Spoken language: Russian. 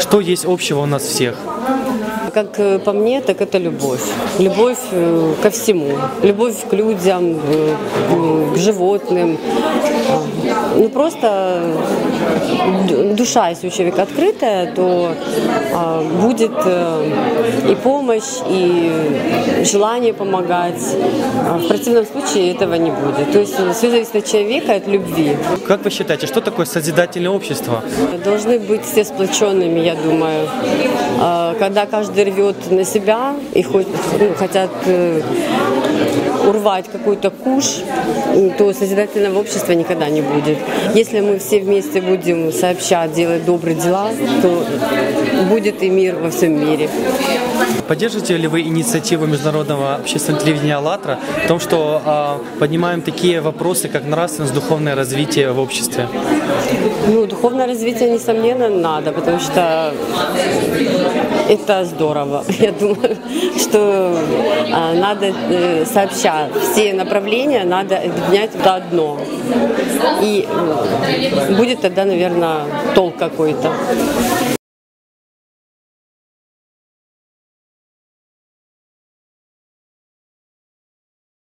Что есть общего у нас всех? Как э, по мне, так это любовь. Любовь э, ко всему. Любовь к людям, э, к животным. Ну просто душа, если у человека открытая, то будет э, и помощь, и желание помогать. В противном случае этого не будет. То есть все зависит от человека, от любви. Как вы считаете, что такое созидательное общество? Должны быть все сплоченными, я думаю. Когда каждый рвет на себя и хоть, ну, хотят э, урвать какой-то куш, то созидательного общества никогда не будет. Если мы все вместе будем сообща делать добрые дела, то будет и мир во всем мире. Поддерживаете ли вы инициативу Международного общественного телевидения «АЛЛАТРА» в том, что а, поднимаем такие вопросы, как нравственность, духовное развитие в обществе? Ну, духовное развитие, несомненно, надо, потому что это здорово. Я думаю, что надо э, сообща все направления надо объединять в одно. И э, будет тогда, наверное, толк какой-то.